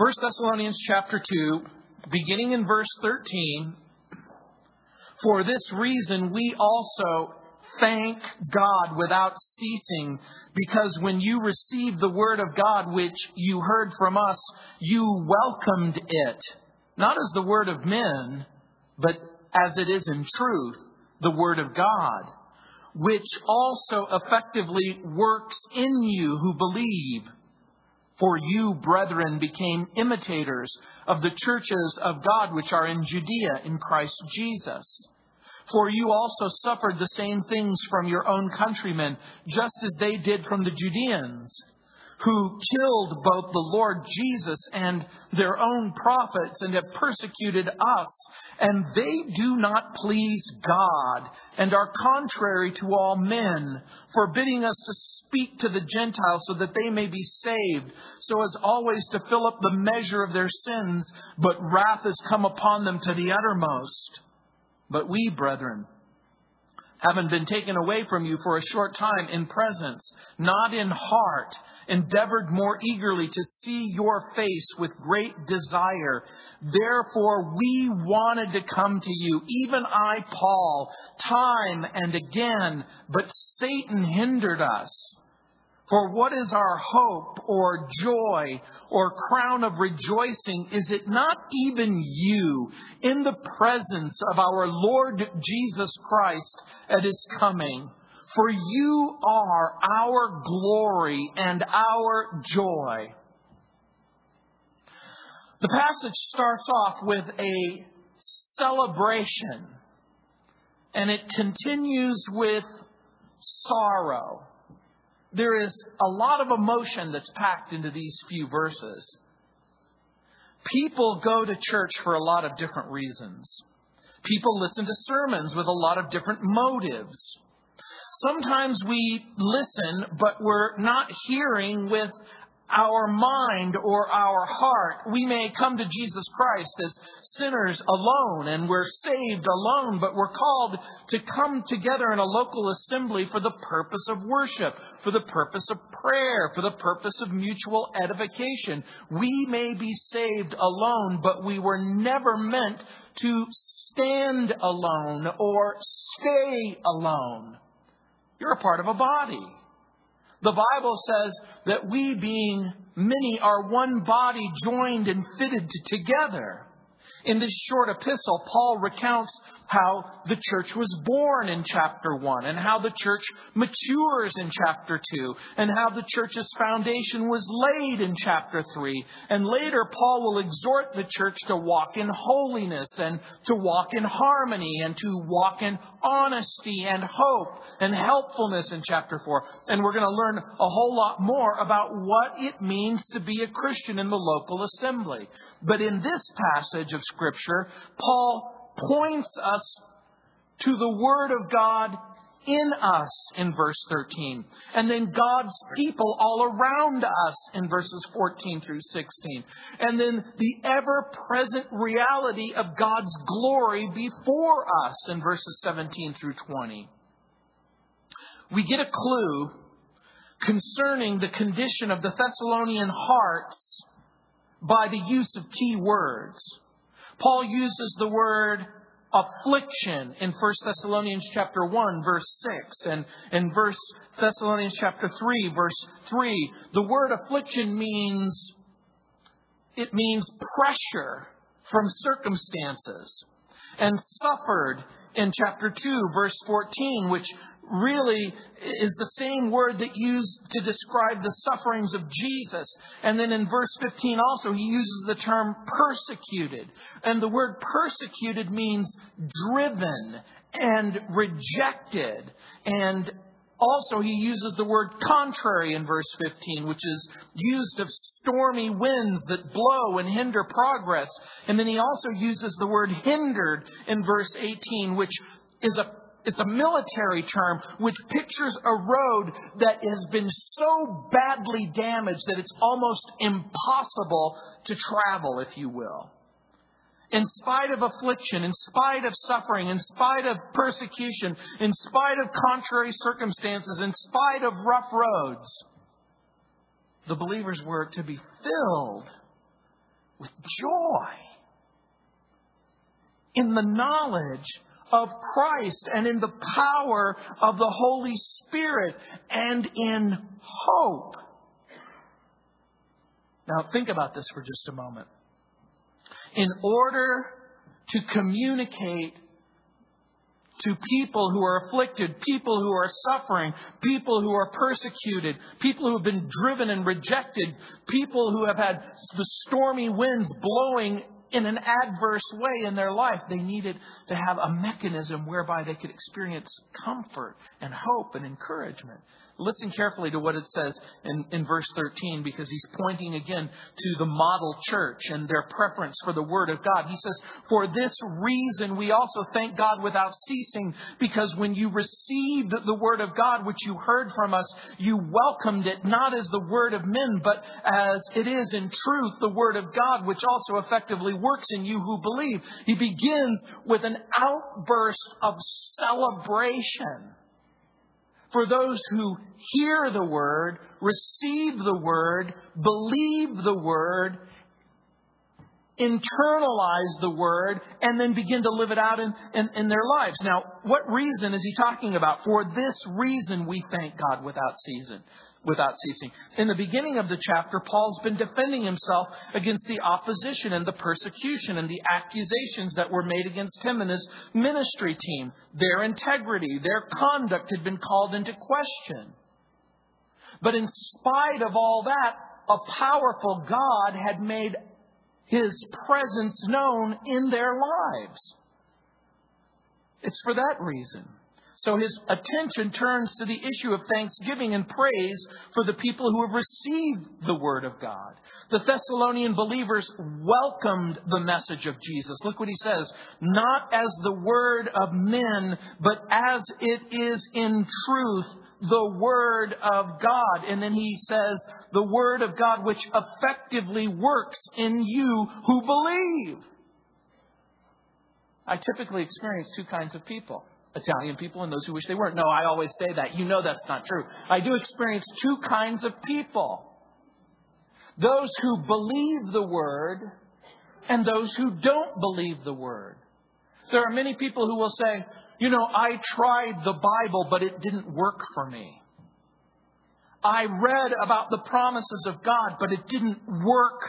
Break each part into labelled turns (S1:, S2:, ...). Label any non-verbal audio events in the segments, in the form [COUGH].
S1: 1 Thessalonians chapter 2, beginning in verse 13. For this reason, we also thank God without ceasing, because when you received the word of God, which you heard from us, you welcomed it, not as the word of men, but as it is in truth, the word of God, which also effectively works in you who believe. For you, brethren, became imitators of the churches of God which are in Judea in Christ Jesus. For you also suffered the same things from your own countrymen, just as they did from the Judeans, who killed both the Lord Jesus and their own prophets, and have persecuted us. And they do not please God, and are contrary to all men, forbidding us to speak to the Gentiles so that they may be saved, so as always to fill up the measure of their sins, but wrath has come upon them to the uttermost. But we, brethren, having been taken away from you for a short time in presence, not in heart, endeavored more eagerly to see your face with great desire. Therefore, we wanted to come to you, even I, Paul, time and again, but Satan hindered us. For what is our hope or joy or crown of rejoicing? Is it not even you in the presence of our Lord Jesus Christ at his coming? For you are our glory and our joy. The passage starts off with a celebration and it continues with sorrow there is a lot of emotion that's packed into these few verses. People go to church for a lot of different reasons. People listen to sermons with a lot of different motives. Sometimes we listen, but we're not hearing with our mind or our heart. We may come to Jesus Christ as sinners alone and we're saved alone, but we're called to come together in a local assembly for the purpose of worship, for the purpose of prayer, for the purpose of mutual edification. We may be saved alone, but we were never meant to stand alone or stay alone. You're a part of a body. The Bible says that we, being many, are one body joined and fitted together. In this short epistle, Paul recounts how the church was born in chapter 1, and how the church matures in chapter 2, and how the church's foundation was laid in chapter 3. And later, Paul will exhort the church to walk in holiness, and to walk in harmony, and to walk in honesty, and hope, and helpfulness in chapter 4. And we're going to learn a whole lot more about what it means to be a Christian in the local assembly. But in this passage of Scripture, Paul points us to the Word of God in us in verse 13. And then God's people all around us in verses 14 through 16. And then the ever present reality of God's glory before us in verses 17 through 20. We get a clue concerning the condition of the Thessalonian hearts by the use of key words. Paul uses the word affliction in 1 Thessalonians chapter 1 verse 6 and in verse Thessalonians chapter 3 verse 3 the word affliction means it means pressure from circumstances and suffered in chapter 2 verse 14 which really is the same word that used to describe the sufferings of Jesus. And then in verse 15 also, he uses the term persecuted. And the word persecuted means driven and rejected. And also, he uses the word contrary in verse 15, which is used of stormy winds that blow and hinder progress. And then he also uses the word hindered in verse 18, which is a it's a military term which pictures a road that has been so badly damaged that it's almost impossible to travel, if you will. In spite of affliction, in spite of suffering, in spite of persecution, in spite of contrary circumstances, in spite of rough roads, the believers were to be filled with joy in the knowledge of Christ and in the power of the Holy Spirit and in hope. Now, think about this for just a moment. In order to communicate to people who are afflicted, people who are suffering, people who are persecuted, people who have been driven and rejected, people who have had the stormy winds blowing in an adverse way in their life. They needed to have a mechanism whereby they could experience comfort and hope and encouragement. Listen carefully to what it says in, in verse 13 because he's pointing again to the model church and their preference for the Word of God. He says, For this reason we also thank God without ceasing because when you received the Word of God which you heard from us, you welcomed it not as the Word of men, but as it is in truth the Word of God which also effectively works in you who believe. He begins with an outburst of celebration for those who hear the word, receive the word, believe the word, internalize the word, and then begin to live it out in, in, in, their lives. Now, what reason is he talking about? For this reason we thank God without season without ceasing. In the beginning of the chapter, Paul's been defending himself against the opposition and the persecution and the accusations that were made against him and his ministry team. Their integrity, their conduct had been called into question. But in spite of all that, a powerful God had made his presence known in their lives. It's for that reason so his attention turns to the issue of thanksgiving and praise for the people who have received the word of God. The Thessalonian believers welcomed the message of Jesus. Look what he says. Not as the word of men, but as it is in truth the Word of God. And then he says, the Word of God which effectively works in you who believe. I typically experience two kinds of people. Italian people and those who wish they weren't. No, I always say that. You know that's not true. I do experience two kinds of people those who believe the word and those who don't believe the word. There are many people who will say, you know, I tried the Bible, but it didn't work for me. I read about the promises of God, but it didn't work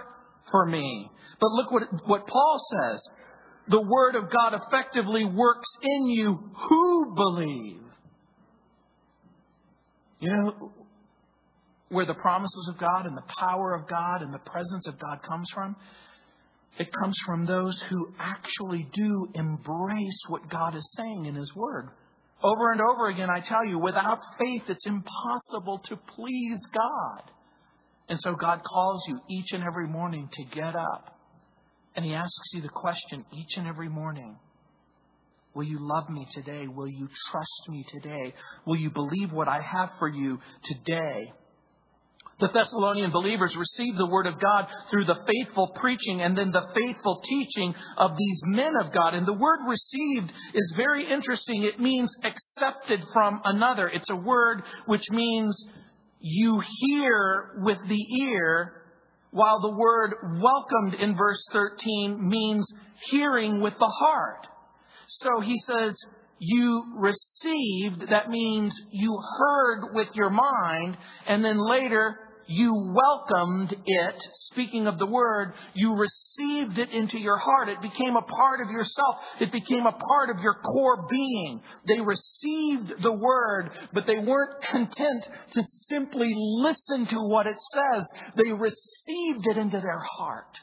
S1: for me. But look what, what Paul says the Word of God effectively works in you who believe. You know where the promises of God and the power of God and the presence of God comes from? It comes from those who actually do embrace what God is saying in His Word. Over and over again, I tell you, without faith, it's impossible to please God. And so God calls you each and every morning to get up and he asks you the question each and every morning Will you love me today? Will you trust me today? Will you believe what I have for you today? The Thessalonian believers received the Word of God through the faithful preaching and then the faithful teaching of these men of God. And the word received is very interesting. It means accepted from another. It's a word which means you hear with the ear while the word welcomed in verse 13 means hearing with the heart. So he says, you received, that means you heard with your mind, and then later you welcomed it, speaking of the word, you received it into your heart. It became a part of yourself. It became a part of your core being. They received the word, but they weren't content to simply listen to what it says. They received it into their heart.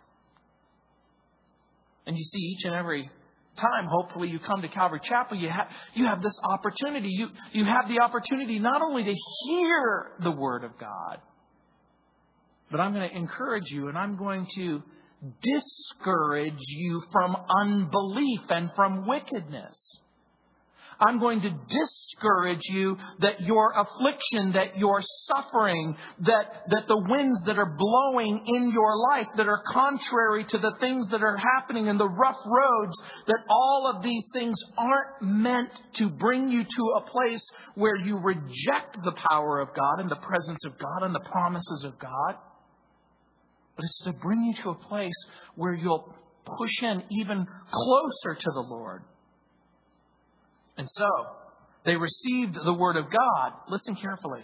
S1: And you see, each and every time, hopefully, you come to Calvary Chapel, you have, you have this opportunity. You, you have the opportunity not only to hear the Word of God, but I'm going to encourage you and I'm going to discourage you from unbelief and from wickedness. I'm going to discourage you that your affliction, that your suffering, that, that the winds that are blowing in your life that are contrary to the things that are happening and the rough roads, that all of these things aren't meant to bring you to a place where you reject the power of God and the presence of God and the promises of God but it's to bring you to a place where you'll push in even closer to the Lord. And so, they received the Word of God, listen carefully,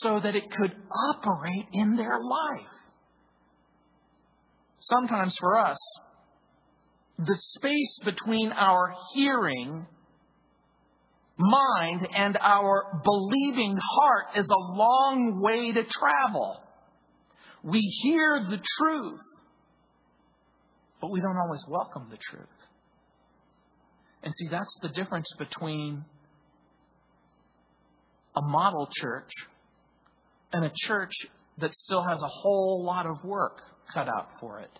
S1: so that it could operate in their life. Sometimes for us, the space between our hearing mind and our believing heart is a long way to travel. We hear the truth, but we don't always welcome the truth. And see, that's the difference between a model church and a church that still has a whole lot of work cut out for it.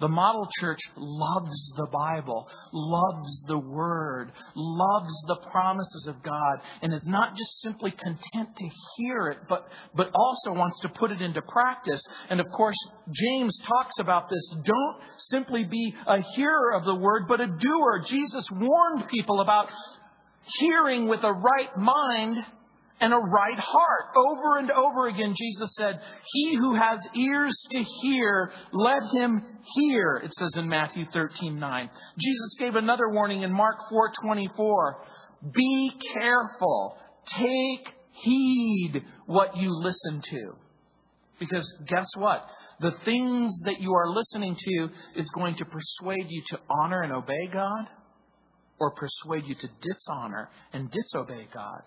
S1: The model church loves the Bible, loves the Word, loves the promises of God, and is not just simply content to hear it, but, but also wants to put it into practice. And of course, James talks about this. Don't simply be a hearer of the Word, but a doer. Jesus warned people about hearing with a right mind and a right heart. Over and over again, Jesus said, He who has ears to hear, let him hear, it says in Matthew 13 9. Jesus gave another warning in Mark 4 24. Be careful. Take heed what you listen to. Because guess what? The things that you are listening to is going to persuade you to honor and obey God or persuade you to dishonor and disobey God.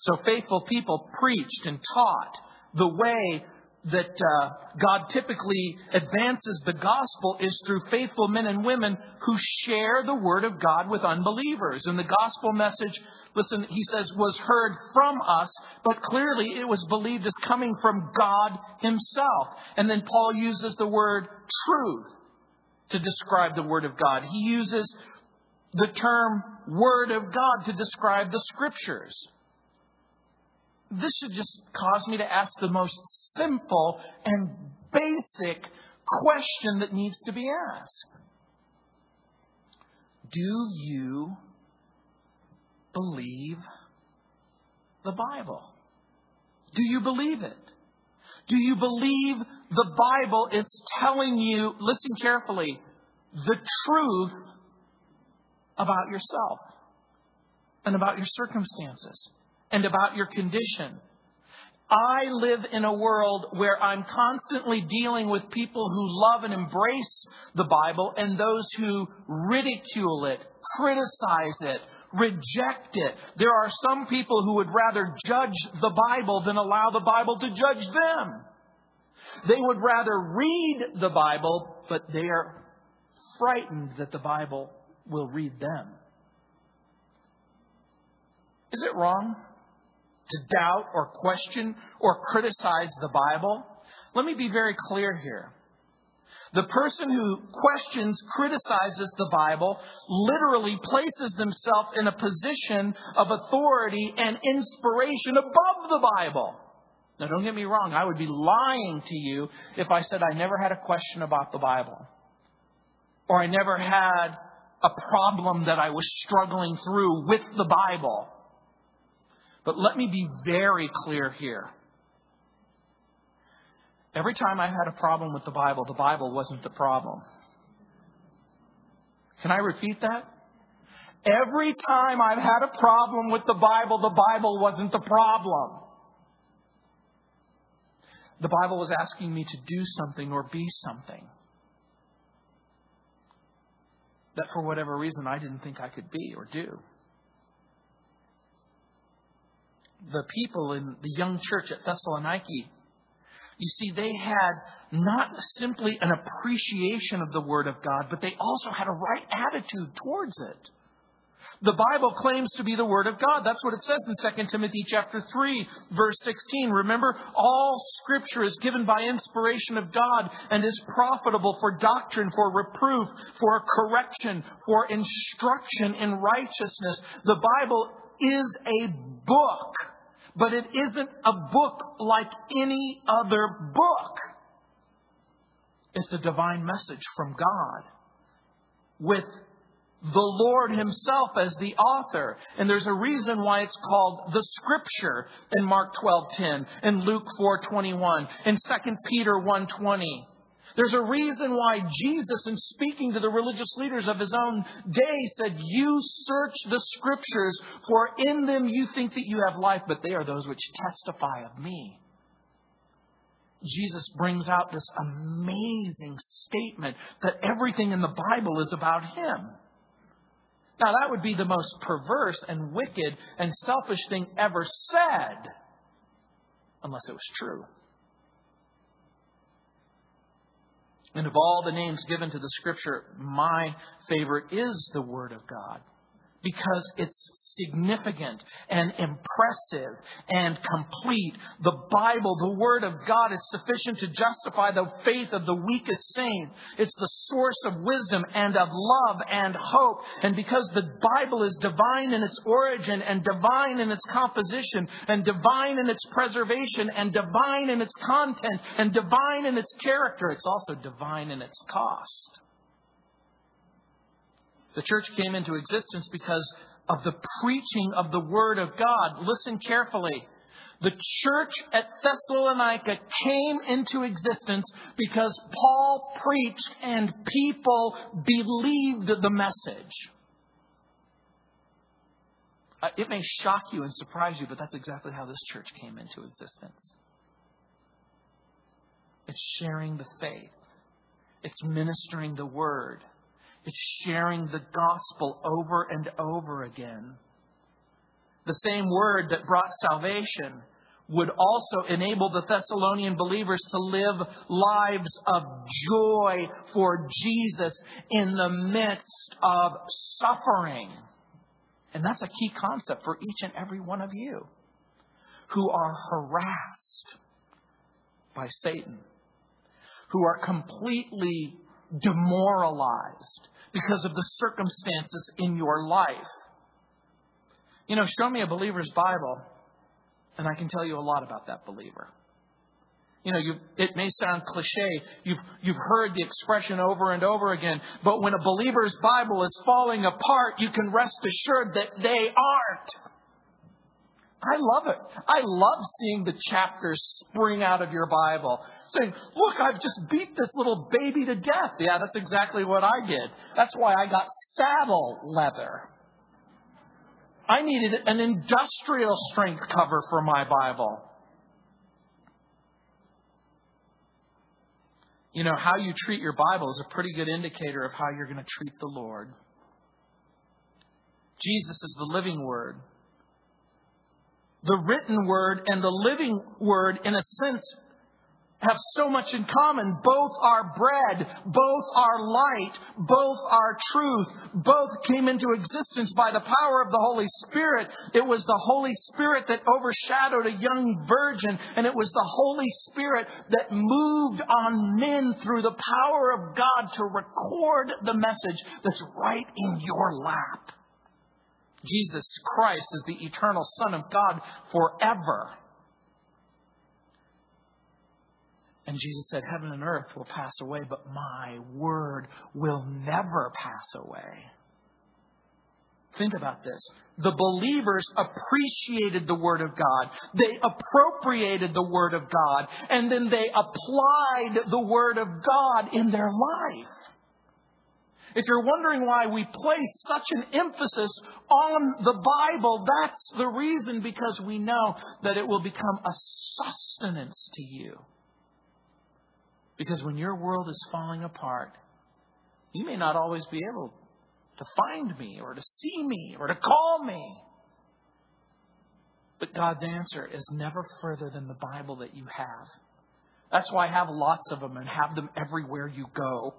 S1: So faithful people preached and taught the way that uh, God typically advances the gospel is through faithful men and women who share the word of God with unbelievers. And the gospel message, listen, he says, was heard from us, but clearly it was believed as coming from God himself. And then Paul uses the word truth to describe the word of God. He uses the term word of God to describe the scriptures this should just cause me to ask the most simple and basic question that needs to be asked. Do you believe the Bible? Do you believe it? Do you believe the Bible is telling you, listen carefully, the truth about yourself and about your circumstances? And about your condition. I live in a world where I'm constantly dealing with people who love and embrace the Bible and those who ridicule it, criticize it, reject it. There are some people who would rather judge the Bible than allow the Bible to judge them. They would rather read the Bible, but they are frightened that the Bible will read them. Is it wrong? To doubt or question or criticize the Bible. Let me be very clear here. The person who questions, criticizes the Bible, literally places themselves in a position of authority and inspiration above the Bible. Now, don't get me wrong, I would be lying to you if I said I never had a question about the Bible. Or I never had a problem that I was struggling through with the Bible. But let me be very clear here. Every time I had a problem with the Bible, the Bible wasn't the problem. Can I repeat that? Every time I've had a problem with the Bible, the Bible wasn't the problem. The Bible was asking me to do something or be something that for whatever reason I didn't think I could be or do. The people in the young church at Thessaloniki, you see, they had not simply an appreciation of the Word of God, but they also had a right attitude towards it. The Bible claims to be the Word of God. That's what it says in 2 Timothy chapter 3, verse 16. Remember, all Scripture is given by inspiration of God and is profitable for doctrine, for reproof, for correction, for instruction in righteousness. The Bible is a book, but it isn't a book like any other book. It's a divine message from God with the Lord Himself as the author. And there's a reason why it's called the Scripture in Mark 12:10, in Luke 4:21, in 2 Peter 1:20. There's a reason why Jesus, in speaking to the religious leaders of his own day, said, You search the scriptures, for in them you think that you have life, but they are those which testify of me. Jesus brings out this amazing statement that everything in the Bible is about him. Now, that would be the most perverse and wicked and selfish thing ever said, unless it was true. And of all the names given to the scripture, my favorite is the Word of God because it's significant and impressive and complete. The Bible, the Word of God, is sufficient to justify the faith of the weakest saint. It's the source of wisdom and of love and hope. And because the Bible is divine in its origin and divine in its composition and divine in its preservation and divine in its content and divine in its character, it's also divine in its cost. The church came into existence because of the preaching of the Word of God. Listen carefully. The church at Thessalonica came into existence because Paul preached and people believed the message. Uh, it may shock you and surprise you, but that's exactly how this church came into existence. It's sharing the faith, it's ministering the word, it's sharing the gospel over and over again. The same word that brought salvation would also enable the Thessalonian believers to live lives of joy for Jesus in the midst of suffering. And that's a key concept for each and every one of you who are harassed by Satan, who are completely demoralized because of the circumstances in your life. You know, show me a believer's Bible, and I can tell you a lot about that believer. You know, you, it may sound cliche. You've, you've heard the expression over and over again. But when a believer's Bible is falling apart, you can rest assured that they aren't. I love it. I love seeing the chapters spring out of your Bible. Saying, look, I've just beat this little baby to death. Yeah, that's exactly what I did. That's why I got saddle leather. I needed an industrial strength cover for my Bible. You know, how you treat your Bible is a pretty good indicator of how you're going to treat the Lord. Jesus is the living Word the written word and the living word, in a sense, have so much in common. Both are bread, both are light, both are truth, both came into existence by the power of the Holy Spirit. It was the Holy Spirit that overshadowed a young virgin, and it was the Holy Spirit that moved on men through the power of God to record the message that's right in your lap. Jesus Christ is the eternal Son of God forever. And Jesus said, Heaven and earth will pass away, but my word will never pass away. Think about this. The believers appreciated the Word of God. They appropriated the Word of God. And then they applied the Word of God in their life. If you're wondering why we place such an emphasis on the Bible, that's the reason because we know that it will become a sustenance to you. Because when your world is falling apart, you may not always be able to find me or to see me or to call me. But God's answer is never further than the Bible that you have. That's why I have lots of them and have them everywhere you go.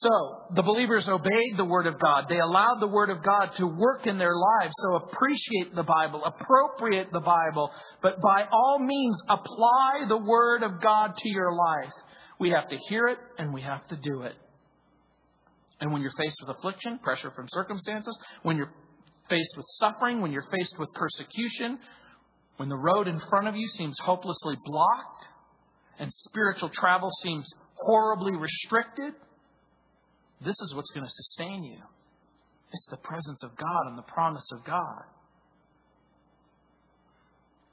S1: So, the believers obeyed the Word of God. They allowed the Word of God to work in their lives. So, appreciate the Bible, appropriate the Bible, but by all means, apply the Word of God to your life. We have to hear it and we have to do it. And when you're faced with affliction, pressure from circumstances, when you're faced with suffering, when you're faced with persecution, when the road in front of you seems hopelessly blocked and spiritual travel seems horribly restricted, This is what's going to sustain you. It's the presence of God and the promise of God.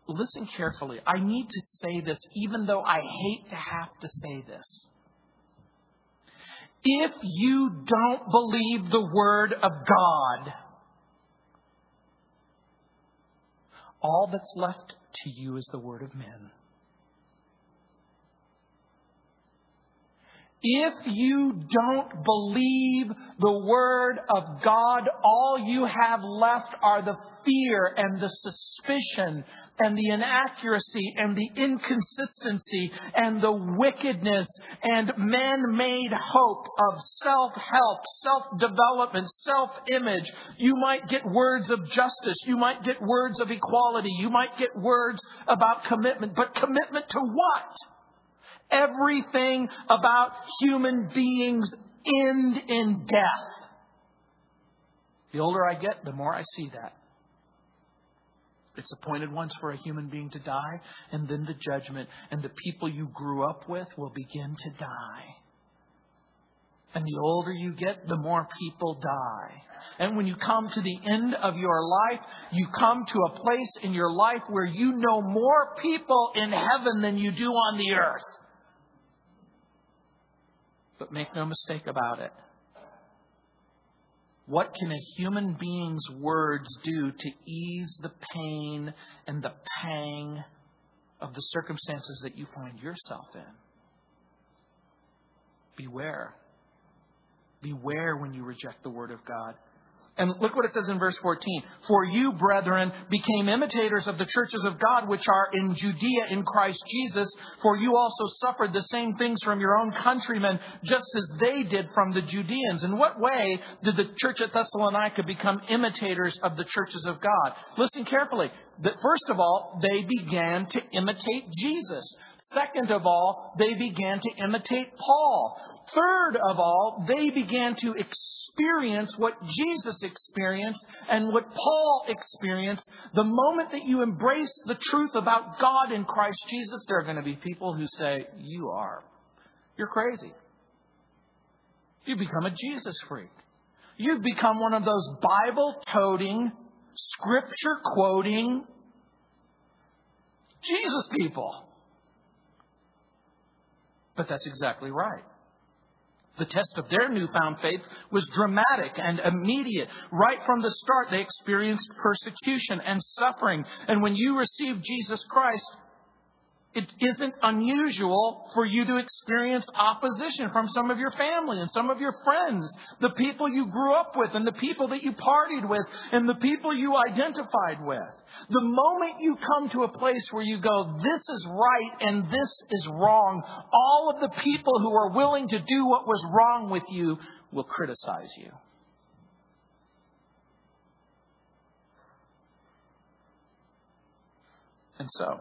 S1: Listen carefully. I need to say this even though I hate to have to say this. If you don't believe the Word of God, all that's left to you is the Word of men. If you don't believe the Word of God, all you have left are the fear and the suspicion and the inaccuracy and the inconsistency and the wickedness and man made hope of self help, self development, self image. You might get words of justice. You might get words of equality. You might get words about commitment. But commitment to what? Everything about human beings end in death. The older I get, the more I see that. It's appointed once for a human being to die, and then the judgment, and the people you grew up with will begin to die. And the older you get, the more people die. And when you come to the end of your life, you come to a place in your life where you know more people in heaven than you do on the earth. But make no mistake about it. What can a human being's words do to ease the pain and the pang of the circumstances that you find yourself in? Beware. Beware when you reject the Word of God. And look what it says in verse 14. For you, brethren, became imitators of the churches of God which are in Judea in Christ Jesus, for you also suffered the same things from your own countrymen, just as they did from the Judeans. In what way did the church at Thessalonica become imitators of the churches of God? Listen carefully. That first of all, they began to imitate Jesus. Second of all, they began to imitate Paul. Third of all, they began to experience what Jesus experienced and what Paul experienced. The moment that you embrace the truth about God in Christ Jesus, there are going to be people who say, You are. You're crazy. You've become a Jesus freak. You've become one of those Bible toting, scripture quoting Jesus people. But that's exactly right. The test of their newfound faith was dramatic and immediate. Right from the start, they experienced persecution and suffering. And when you receive Jesus Christ, it isn't unusual for you to experience opposition from some of your family and some of your friends, the people you grew up with and the people that you partied with and the people you identified with. The moment you come to a place where you go, this is right and this is wrong, all of the people who are willing to do what was wrong with you will criticize you. And so,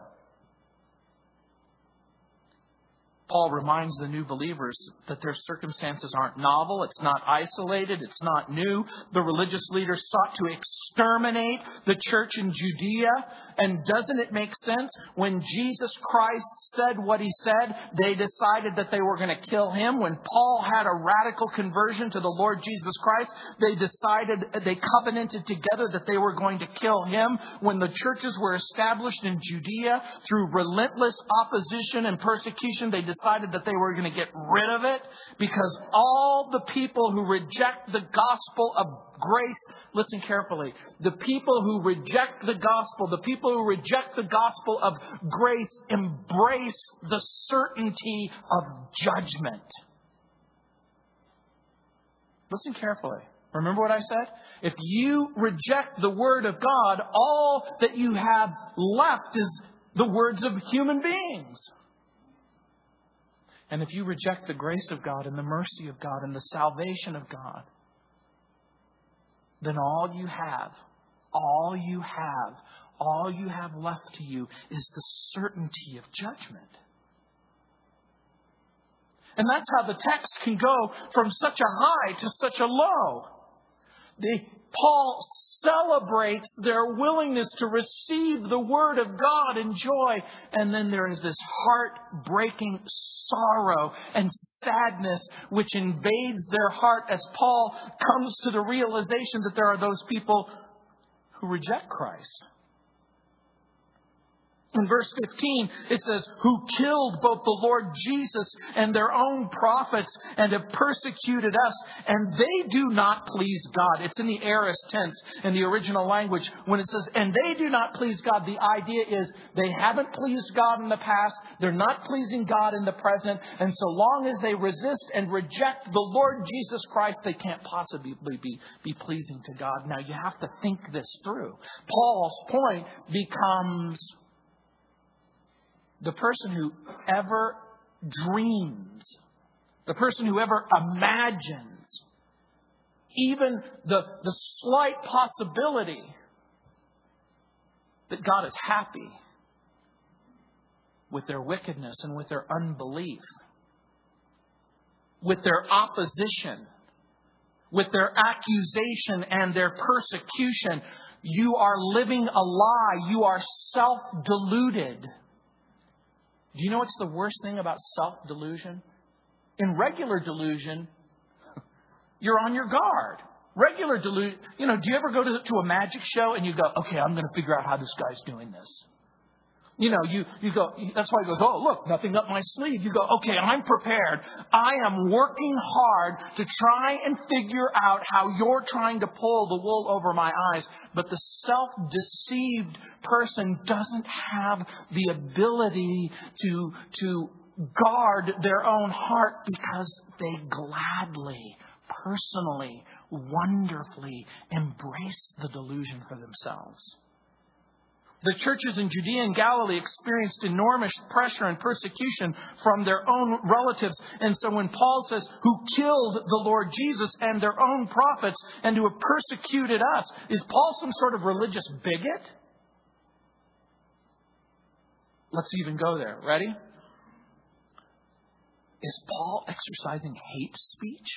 S1: Paul reminds the new believers that their circumstances aren't novel, it's not isolated, it's not new. The religious leaders sought to exterminate the church in Judea. And doesn't it make sense? When Jesus Christ said what he said, they decided that they were going to kill him. When Paul had a radical conversion to the Lord Jesus Christ, they decided, they covenanted together that they were going to kill him. When the churches were established in Judea through relentless opposition and persecution, they decided that they were going to get rid of it because all the people who reject the gospel of grace, listen carefully, the people who reject the gospel, the people who reject the gospel of grace embrace the certainty of judgment. Listen carefully. Remember what I said? If you reject the word of God, all that you have left is the words of human beings. And if you reject the grace of God and the mercy of God and the salvation of God, then all you have, all you have, all you have left to you is the certainty of judgment. And that's how the text can go from such a high to such a low. The, Paul celebrates their willingness to receive the Word of God in joy. And then there is this heartbreaking sorrow and sadness which invades their heart as Paul comes to the realization that there are those people who reject Christ. In verse 15, it says, Who killed both the Lord Jesus and their own prophets and have persecuted us, and they do not please God. It's in the aorist tense in the original language when it says, And they do not please God. The idea is they haven't pleased God in the past, they're not pleasing God in the present, and so long as they resist and reject the Lord Jesus Christ, they can't possibly be, be pleasing to God. Now you have to think this through. Paul's point becomes the person who ever dreams, the person who ever imagines, even the, the slight possibility that God is happy with their wickedness and with their unbelief, with their opposition, with their accusation and their persecution. You are living a lie. You are self deluded. Do you know what's the worst thing about self delusion? In regular delusion, [LAUGHS] you're on your guard. Regular delusion, you know, do you ever go to, to a magic show and you go, okay, I'm going to figure out how this guy's doing this? You know, you, you go, that's why he goes, oh, look, nothing up my sleeve. You go, okay, I'm prepared. I am working hard to try and figure out how you're trying to pull the wool over my eyes. But the self deceived person doesn't have the ability to, to guard their own heart because they gladly, personally, wonderfully embrace the delusion for themselves. The churches in Judea and Galilee experienced enormous pressure and persecution from their own relatives. And so when Paul says, who killed the Lord Jesus and their own prophets and who have persecuted us, is Paul some sort of religious bigot? Let's even go there. Ready? Is Paul exercising hate speech?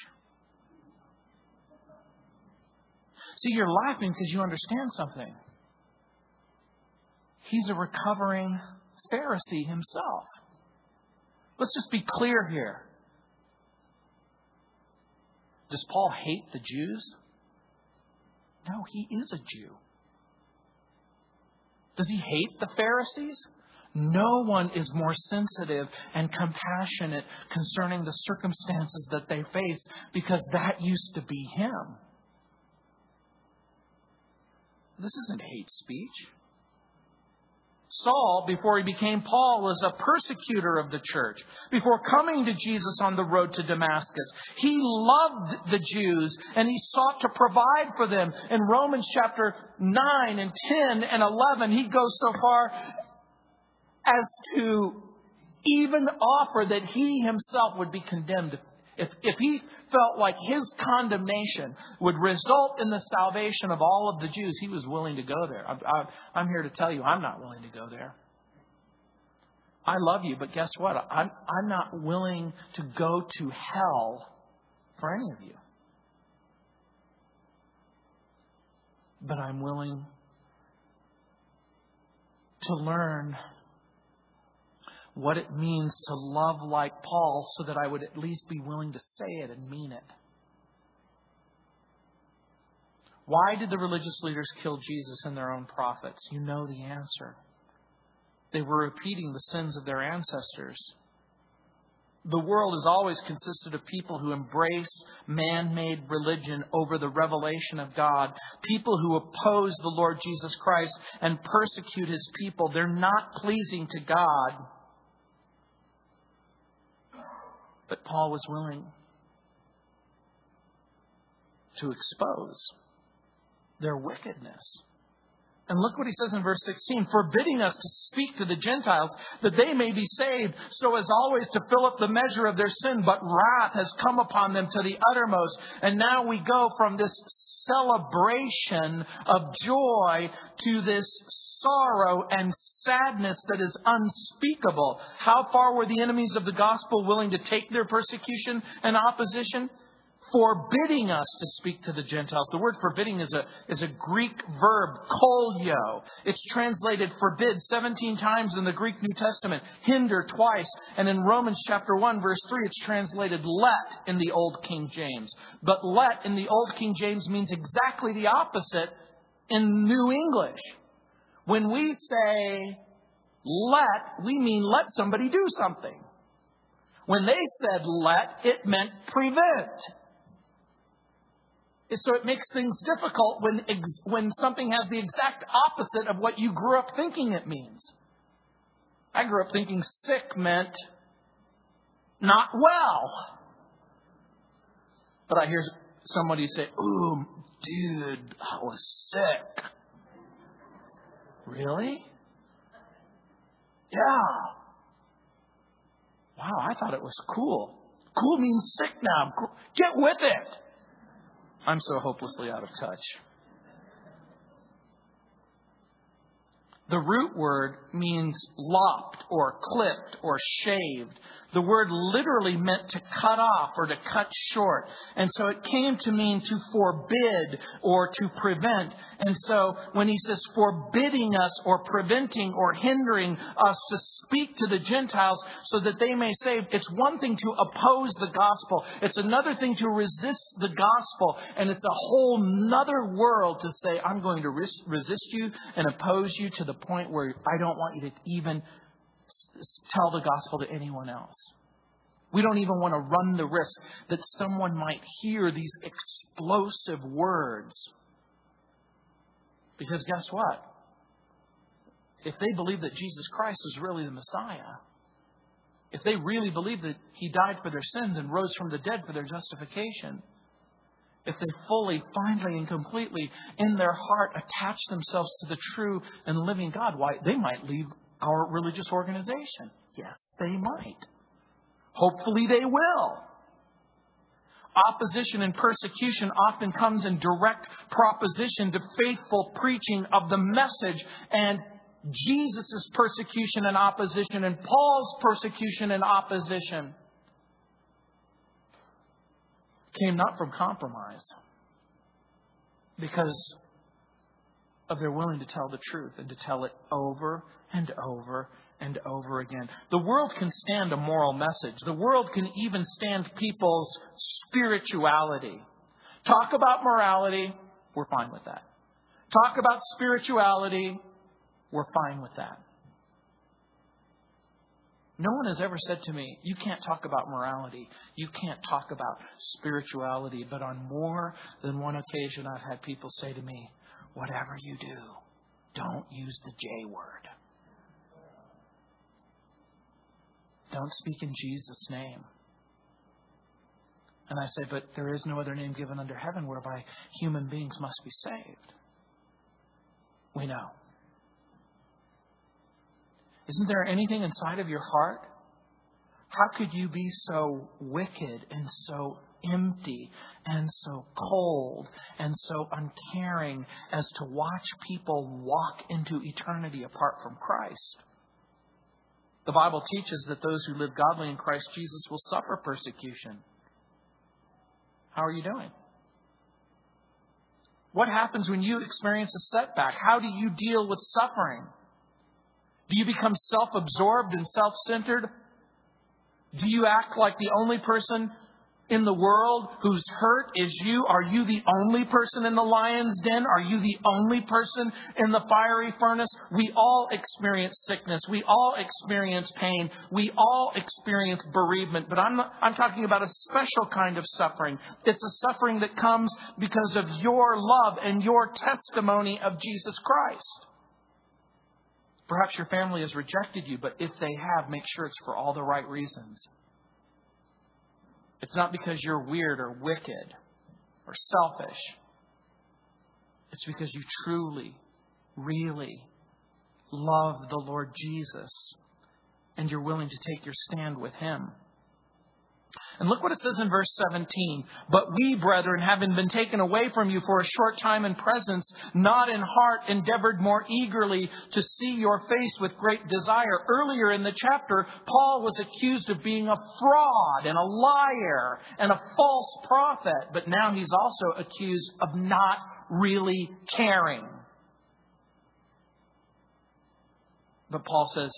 S1: See, you're laughing because you understand something. He's a recovering Pharisee himself. Let's just be clear here. Does Paul hate the Jews? No, he is a Jew. Does he hate the Pharisees? No one is more sensitive and compassionate concerning the circumstances that they faced because that used to be him. This isn't hate speech. Saul, before he became Paul, was a persecutor of the church. Before coming to Jesus on the road to Damascus, he loved the Jews and he sought to provide for them. In Romans chapter 9 and 10 and 11, he goes so far as to even offer that he himself would be condemned if, if he felt like his condemnation would result in the salvation of all of the Jews, he was willing to go there. I, I'm here to tell you, I'm not willing to go there. I love you, but guess what? I'm, I'm not willing to go to hell for any of you. But I'm willing to learn what it means to love like Paul so that I would at least be willing to say it and mean it. Why did the religious leaders kill Jesus and their own prophets? You know the answer. They were repeating the sins of their ancestors. The world has always consisted of people who embrace man made religion over the revelation of God, people who oppose the Lord Jesus Christ and persecute his people. They're not pleasing to God. Paul was willing to expose their wickedness. And look what he says in verse 16 forbidding us to speak to the Gentiles that they may be saved, so as always to fill up the measure of their sin. But wrath has come upon them to the uttermost. And now we go from this celebration of joy to this sorrow and sadness that is unspeakable. How far were the enemies of the gospel willing to take their persecution and opposition? Forbidding us to speak to the Gentiles. The word forbidding is a, is a Greek verb, koluo. It's translated forbid 17 times in the Greek New Testament, hinder twice, and in Romans chapter 1 verse 3 it's translated let in the Old King James. But let in the Old King James means exactly the opposite in New English. When we say let, we mean let somebody do something. When they said let, it meant prevent. So it makes things difficult when, when something has the exact opposite of what you grew up thinking it means. I grew up thinking sick meant not well. But I hear somebody say, Ooh, dude, I was sick. Really? Yeah. Wow, I thought it was cool. Cool means sick now. Get with it. I'm so hopelessly out of touch. The root word means lopped or clipped or shaved. The word literally meant to cut off or to cut short. And so it came to mean to forbid or to prevent. And so when he says forbidding us or preventing or hindering us to speak to the Gentiles so that they may save, it's one thing to oppose the gospel. It's another thing to resist the gospel. And it's a whole nother world to say, I'm going to resist you and oppose you to the point where I don't want you to even tell the gospel to anyone else. We don't even want to run the risk that someone might hear these explosive words. Because guess what? If they believe that Jesus Christ is really the Messiah, if they really believe that He died for their sins and rose from the dead for their justification, if they fully, finally, and completely in their heart attach themselves to the true and living God, why, they might leave our religious organization. Yes, they might. Hopefully, they will. Opposition and persecution often comes in direct proposition to faithful preaching of the message and Jesus' persecution and opposition and Paul's persecution and opposition came not from compromise because of their willing to tell the truth and to tell it over and over and over again. The world can stand a moral message. The world can even stand people's spirituality. Talk about morality, we're fine with that. Talk about spirituality, we're fine with that. No one has ever said to me, You can't talk about morality. You can't talk about spirituality. But on more than one occasion, I've had people say to me, Whatever you do, don't use the J word. Don't speak in Jesus' name. And I say, But there is no other name given under heaven whereby human beings must be saved. We know. Isn't there anything inside of your heart? How could you be so wicked and so empty and so cold and so uncaring as to watch people walk into eternity apart from Christ? The Bible teaches that those who live godly in Christ Jesus will suffer persecution. How are you doing? What happens when you experience a setback? How do you deal with suffering? Do you become self absorbed and self centered? Do you act like the only person in the world who's hurt is you? Are you the only person in the lion's den? Are you the only person in the fiery furnace? We all experience sickness. We all experience pain. We all experience bereavement. But I'm, I'm talking about a special kind of suffering. It's a suffering that comes because of your love and your testimony of Jesus Christ. Perhaps your family has rejected you, but if they have, make sure it's for all the right reasons. It's not because you're weird or wicked or selfish. It's because you truly, really love the Lord Jesus and you're willing to take your stand with Him. And look what it says in verse 17. But we, brethren, having been taken away from you for a short time in presence, not in heart, endeavored more eagerly to see your face with great desire. Earlier in the chapter, Paul was accused of being a fraud and a liar and a false prophet, but now he's also accused of not really caring. But Paul says,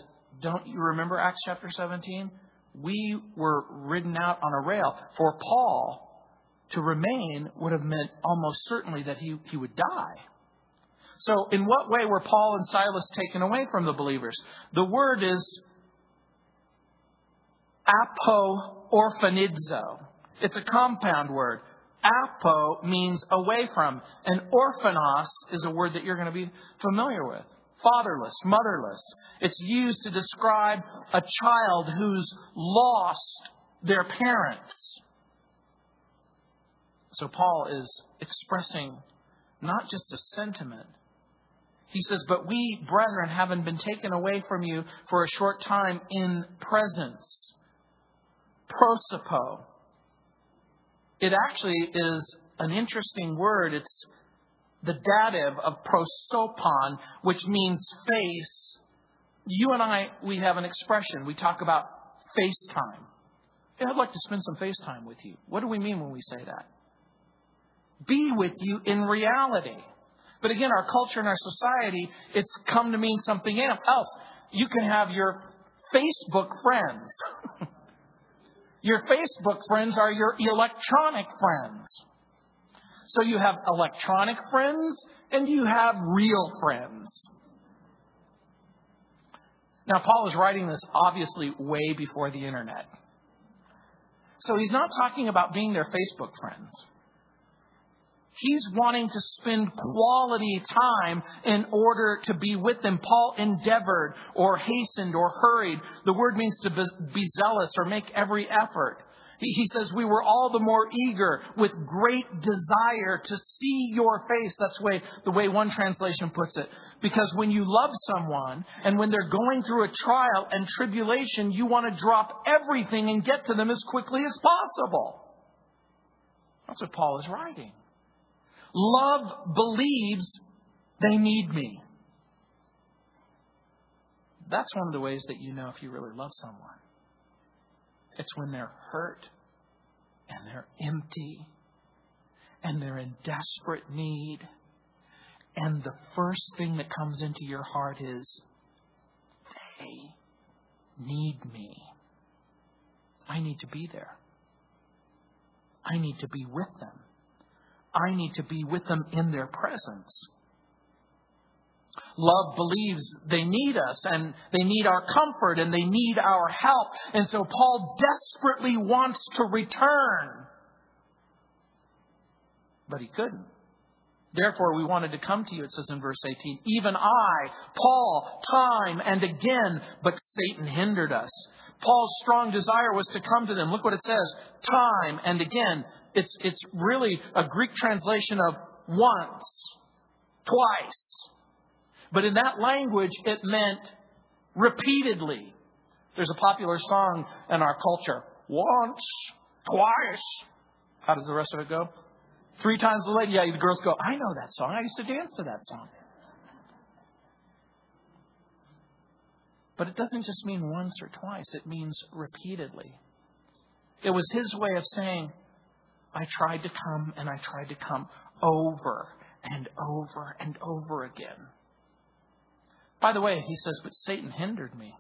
S1: don't you remember Acts chapter 17? We were ridden out on a rail. For Paul, to remain would have meant almost certainly that he, he would die. So, in what way were Paul and Silas taken away from the believers? The word is apo orphanizo. It's a compound word. Apo means away from, and orphanos is a word that you're going to be familiar with fatherless, motherless. It's used to describe a child who's lost their parents. So Paul is expressing not just a sentiment. He says, But we, brethren, having been taken away from you for a short time in presence. Prosopo. It actually is an interesting word. It's the dative of prosopon, which means face, you and I, we have an expression. We talk about FaceTime. Yeah, I'd like to spend some FaceTime with you. What do we mean when we say that? Be with you in reality. But again, our culture and our society, it's come to mean something else. You can have your Facebook friends. [LAUGHS] your Facebook friends are your electronic friends. So you have electronic friends and you have real friends. Now, Paul is writing this obviously way before the internet. So he's not talking about being their Facebook friends. He's wanting to spend quality time in order to be with them. Paul endeavored or hastened or hurried. The word means to be zealous or make every effort. He says, We were all the more eager with great desire to see your face. That's the way, the way one translation puts it. Because when you love someone and when they're going through a trial and tribulation, you want to drop everything and get to them as quickly as possible. That's what Paul is writing. Love believes they need me. That's one of the ways that you know if you really love someone. It's when they're hurt and they're empty and they're in desperate need. And the first thing that comes into your heart is, they need me. I need to be there. I need to be with them. I need to be with them in their presence. Love believes they need us and they need our comfort and they need our help. And so Paul desperately wants to return. But he couldn't. Therefore, we wanted to come to you, it says in verse 18. Even I, Paul, time and again, but Satan hindered us. Paul's strong desire was to come to them. Look what it says time and again. It's, it's really a Greek translation of once, twice. But in that language, it meant repeatedly. There's a popular song in our culture once, twice. How does the rest of it go? Three times a lady. Yeah, the girls go, I know that song. I used to dance to that song. But it doesn't just mean once or twice, it means repeatedly. It was his way of saying, I tried to come and I tried to come over and over and over again. By the way, he says, but Satan hindered me.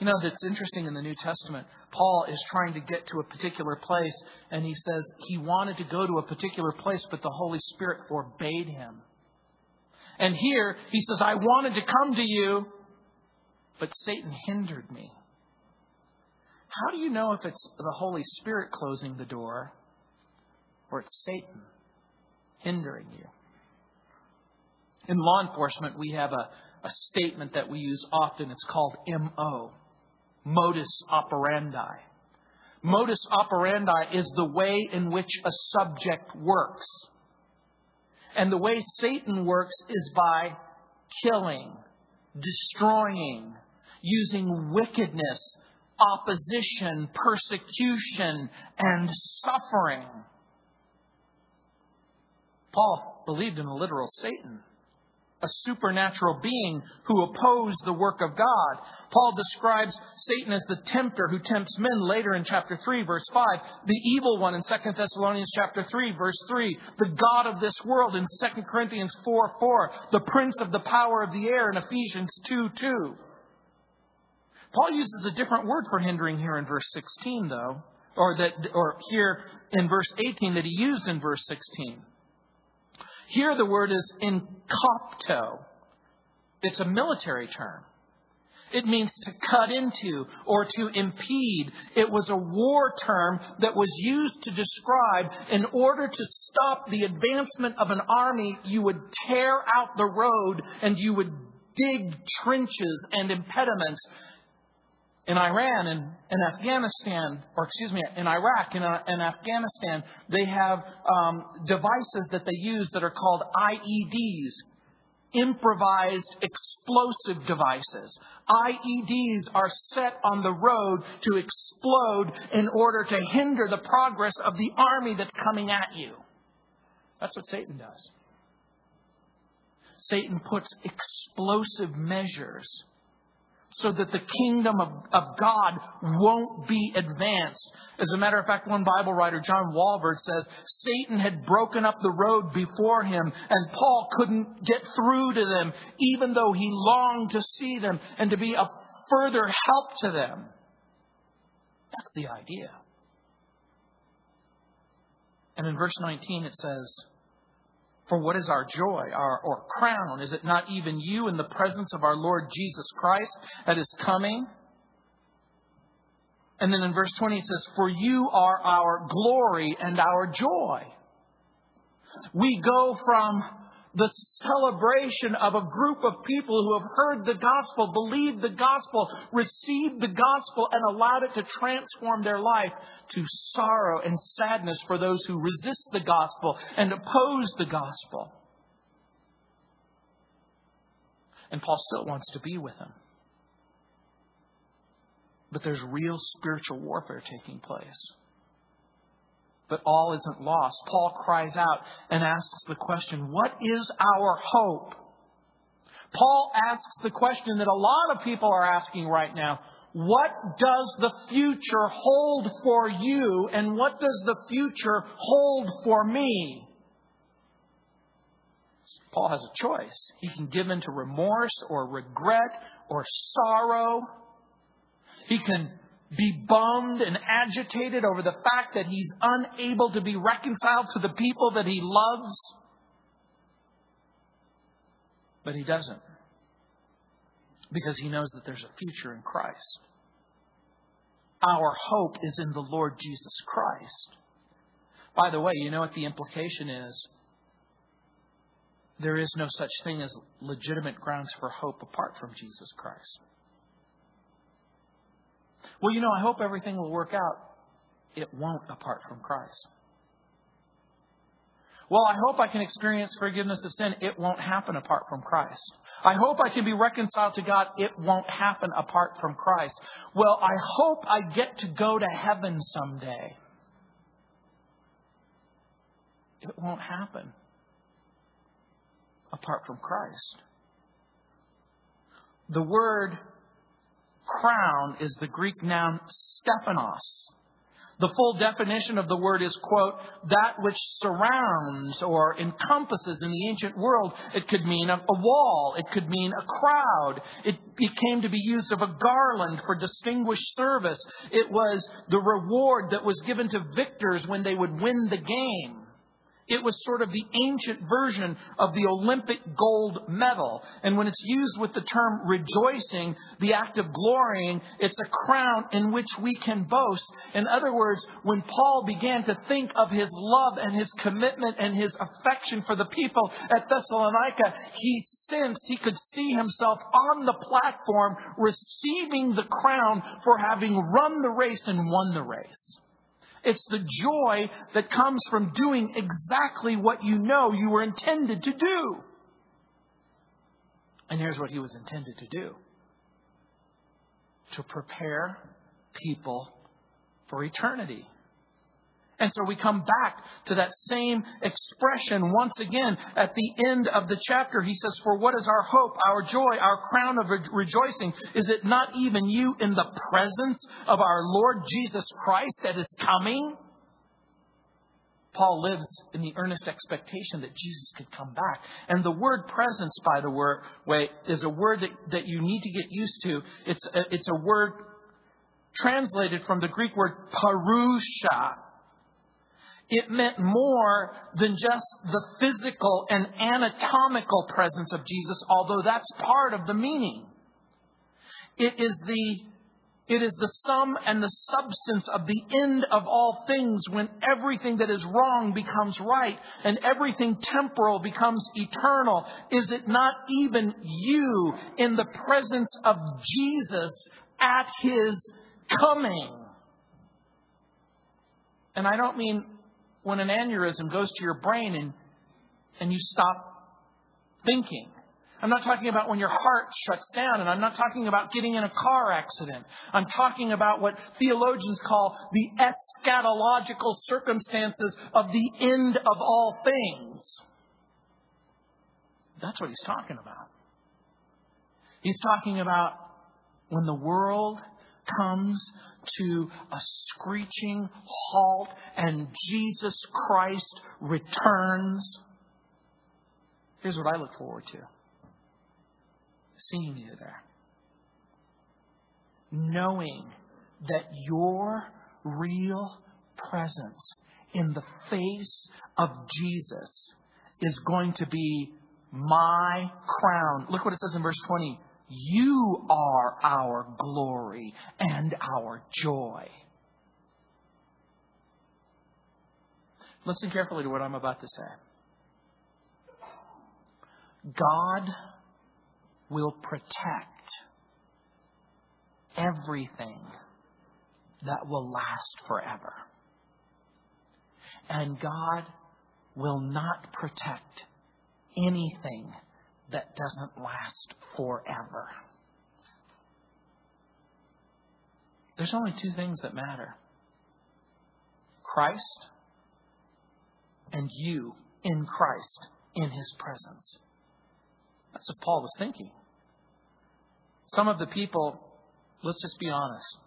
S1: You know, that's interesting in the New Testament. Paul is trying to get to a particular place, and he says he wanted to go to a particular place, but the Holy Spirit forbade him. And here, he says, I wanted to come to you, but Satan hindered me. How do you know if it's the Holy Spirit closing the door or it's Satan hindering you? In law enforcement, we have a, a statement that we use often. It's called MO, modus operandi. Modus operandi is the way in which a subject works. And the way Satan works is by killing, destroying, using wickedness opposition, persecution, and suffering. Paul believed in a literal Satan a supernatural being who opposed the work of God. Paul describes Satan as the tempter who tempts men later in chapter 3 verse 5, the evil one in 2 Thessalonians chapter 3 verse 3, the God of this world in 2 Corinthians 4 4, the prince of the power of the air in Ephesians 2 2. Paul uses a different word for hindering here in verse 16 though, or that or here in verse 18 that he used in verse 16. Here the word is enkopto. It's a military term. It means to cut into or to impede. It was a war term that was used to describe in order to stop the advancement of an army, you would tear out the road and you would dig trenches and impediments in Iran and in Afghanistan, or excuse me, in Iraq and in, Afghanistan, they have um, devices that they use that are called IEDs, improvised explosive devices. IEDs are set on the road to explode in order to hinder the progress of the army that's coming at you. That's what Satan does. Satan puts explosive measures so that the kingdom of, of God won't be advanced. As a matter of fact, one Bible writer, John Walvoord, says Satan had broken up the road before him, and Paul couldn't get through to them, even though he longed to see them and to be a further help to them. That's the idea. And in verse 19 it says, for what is our joy, our or crown? Is it not even you in the presence of our Lord Jesus Christ that is coming? And then in verse 20 it says, For you are our glory and our joy. We go from the celebration of a group of people who have heard the gospel, believed the gospel, received the gospel, and allowed it to transform their life to sorrow and sadness for those who resist the gospel and oppose the gospel. And Paul still wants to be with them. But there's real spiritual warfare taking place but all isn't lost. Paul cries out and asks the question, What is our hope? Paul asks the question that a lot of people are asking right now. What does the future hold for you, and what does the future hold for me? Paul has a choice. He can give in to remorse or regret or sorrow. He can be bummed and agitated over the fact that he's unable to be reconciled to the people that he loves. But he doesn't. Because he knows that there's a future in Christ. Our hope is in the Lord Jesus Christ. By the way, you know what the implication is? There is no such thing as legitimate grounds for hope apart from Jesus Christ. Well, you know, I hope everything will work out. It won't apart from Christ. Well, I hope I can experience forgiveness of sin. It won't happen apart from Christ. I hope I can be reconciled to God. It won't happen apart from Christ. Well, I hope I get to go to heaven someday. It won't happen apart from Christ. The word crown is the Greek noun stephanos. The full definition of the word is, quote, that which surrounds or encompasses in the ancient world. It could mean a, a, wall. It could mean a crowd. It, it came to be used of a garland for distinguished service. It was the reward that was given to victors when they would win the game. It was sort of the ancient version of the Olympic gold medal. And when it's used with the term rejoicing, the act of glorying, it's a crown in which we can boast. In other words, when Paul began to think of his love and his commitment and his affection for the people at Thessalonica, he sensed he could see himself on the platform receiving the crown for having run the race and won the race. It's the joy that comes from doing exactly what you know you were intended to do. And here's what he was intended to do to prepare people for eternity. And so we come back to that same expression once again at the end of the chapter. He says, For what is our hope, our joy, our crown of rejoicing? Is it not even you in the presence of our Lord Jesus Christ that is coming? Paul lives in the earnest expectation that Jesus could come back. And the word presence, by the way, is a word that, that you need to get used to. It's a, it's a word translated from the Greek word parousia, it meant more than just the physical and anatomical presence of Jesus, although that's part of the meaning. It is the it is the sum and the substance of the end of all things when everything that is wrong becomes right and everything temporal becomes eternal. Is it not even you in the presence of Jesus at his coming? And I don't mean when an aneurysm goes to your brain and, and you stop thinking. I'm not talking about when your heart shuts down, and I'm not talking about getting in a car accident. I'm talking about what theologians call the eschatological circumstances of the end of all things. That's what he's talking about. He's talking about when the world comes to a screeching halt and Jesus Christ returns, here's what I look forward to seeing you there. Knowing that your real presence in the face of Jesus is going to be my crown. Look what it says in verse 20. You are our glory and our joy. Listen carefully to what I'm about to say. God will protect everything that will last forever. And God will not protect anything that doesn't last forever. There's only two things that matter Christ and you in Christ in His presence. That's what Paul was thinking. Some of the people, let's just be honest,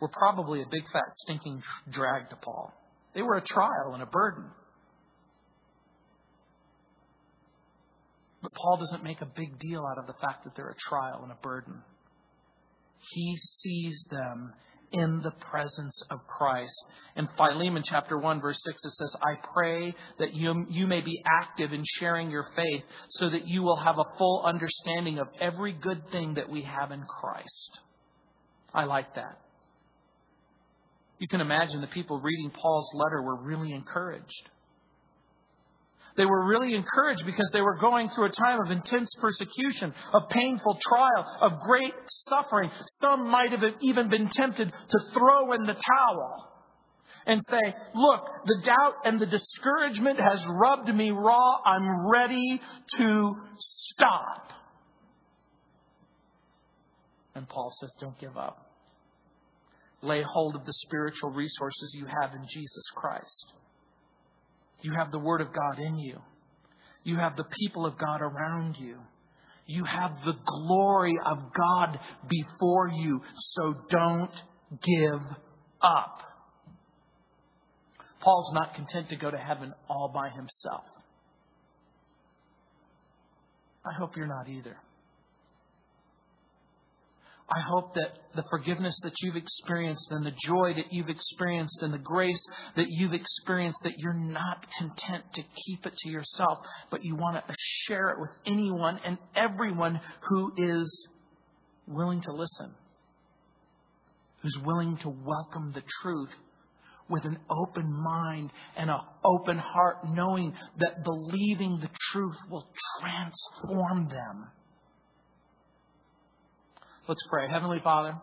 S1: were probably a big fat stinking drag to Paul. They were a trial and a burden. But Paul doesn't make a big deal out of the fact that they're a trial and a burden. He sees them in the presence of Christ. In Philemon chapter 1 verse 6 it says, I pray that you, you may be active in sharing your faith so that you will have a full understanding of every good thing that we have in Christ. I like that. You can imagine the people reading Paul's letter were really encouraged. They were really encouraged because they were going through a time of intense persecution, of painful trial, of great suffering. Some might have even been tempted to throw in the towel and say, Look, the doubt and the discouragement has rubbed me raw. I'm ready to stop. And Paul says, Don't give up. Lay hold of the spiritual resources you have in Jesus Christ. You have the Word of God in you. You have the people of God around you. You have the glory of God before you. So don't give up. Paul's not content to go to heaven all by himself. I hope you're not either. I hope that the forgiveness that you've experienced and the joy that you've experienced and the grace that you've experienced, that you're not content to keep it to yourself, but you want to share it with anyone and everyone who is willing to listen, who's willing to welcome the truth with an open mind and an open heart, knowing that believing the truth will transform them. Let's pray. Heavenly Father,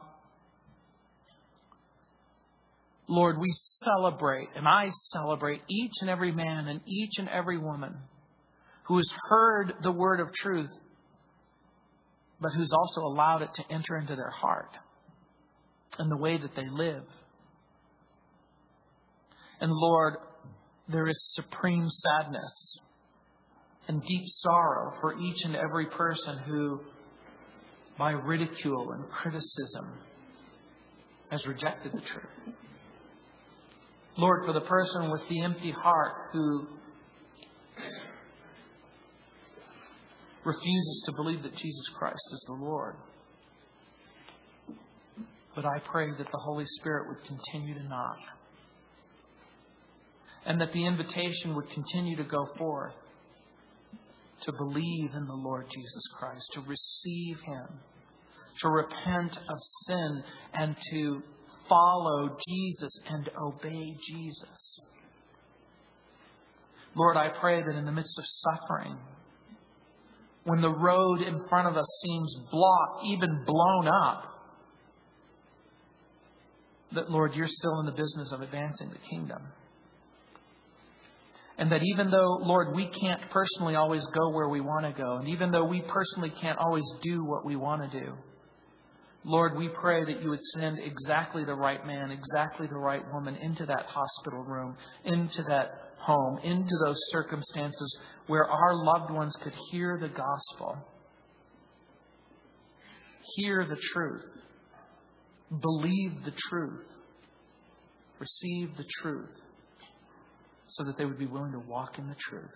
S1: Lord, we celebrate, and I celebrate each and every man and each and every woman who has heard the word of truth, but who's also allowed it to enter into their heart. and the way that they live. And Lord, there is supreme sadness and deep sorrow for each and every person who, by ridicule and criticism, has rejected the truth. Lord, for the person with the empty heart who refuses to believe that Jesus Christ is the Lord. But I pray that the Holy Spirit would continue to knock and that the invitation would continue to go forth to believe in the Lord Jesus Christ, to receive Him, to repent of sin, and to follow Jesus and obey Jesus. Lord, I pray that in the midst of suffering, when the road in front of us seems blocked, even blown up, that, Lord, you're still in the business of advancing the kingdom. And that even though, Lord, we can't personally always go where we want to go, and even though we personally can't always do what we want to do, Lord, we pray that you would send exactly the right man, exactly the right woman into that hospital room, into that home, into those circumstances where our loved ones could hear the gospel, hear the truth, believe the truth, receive the truth, so that they would be willing to walk in the truth.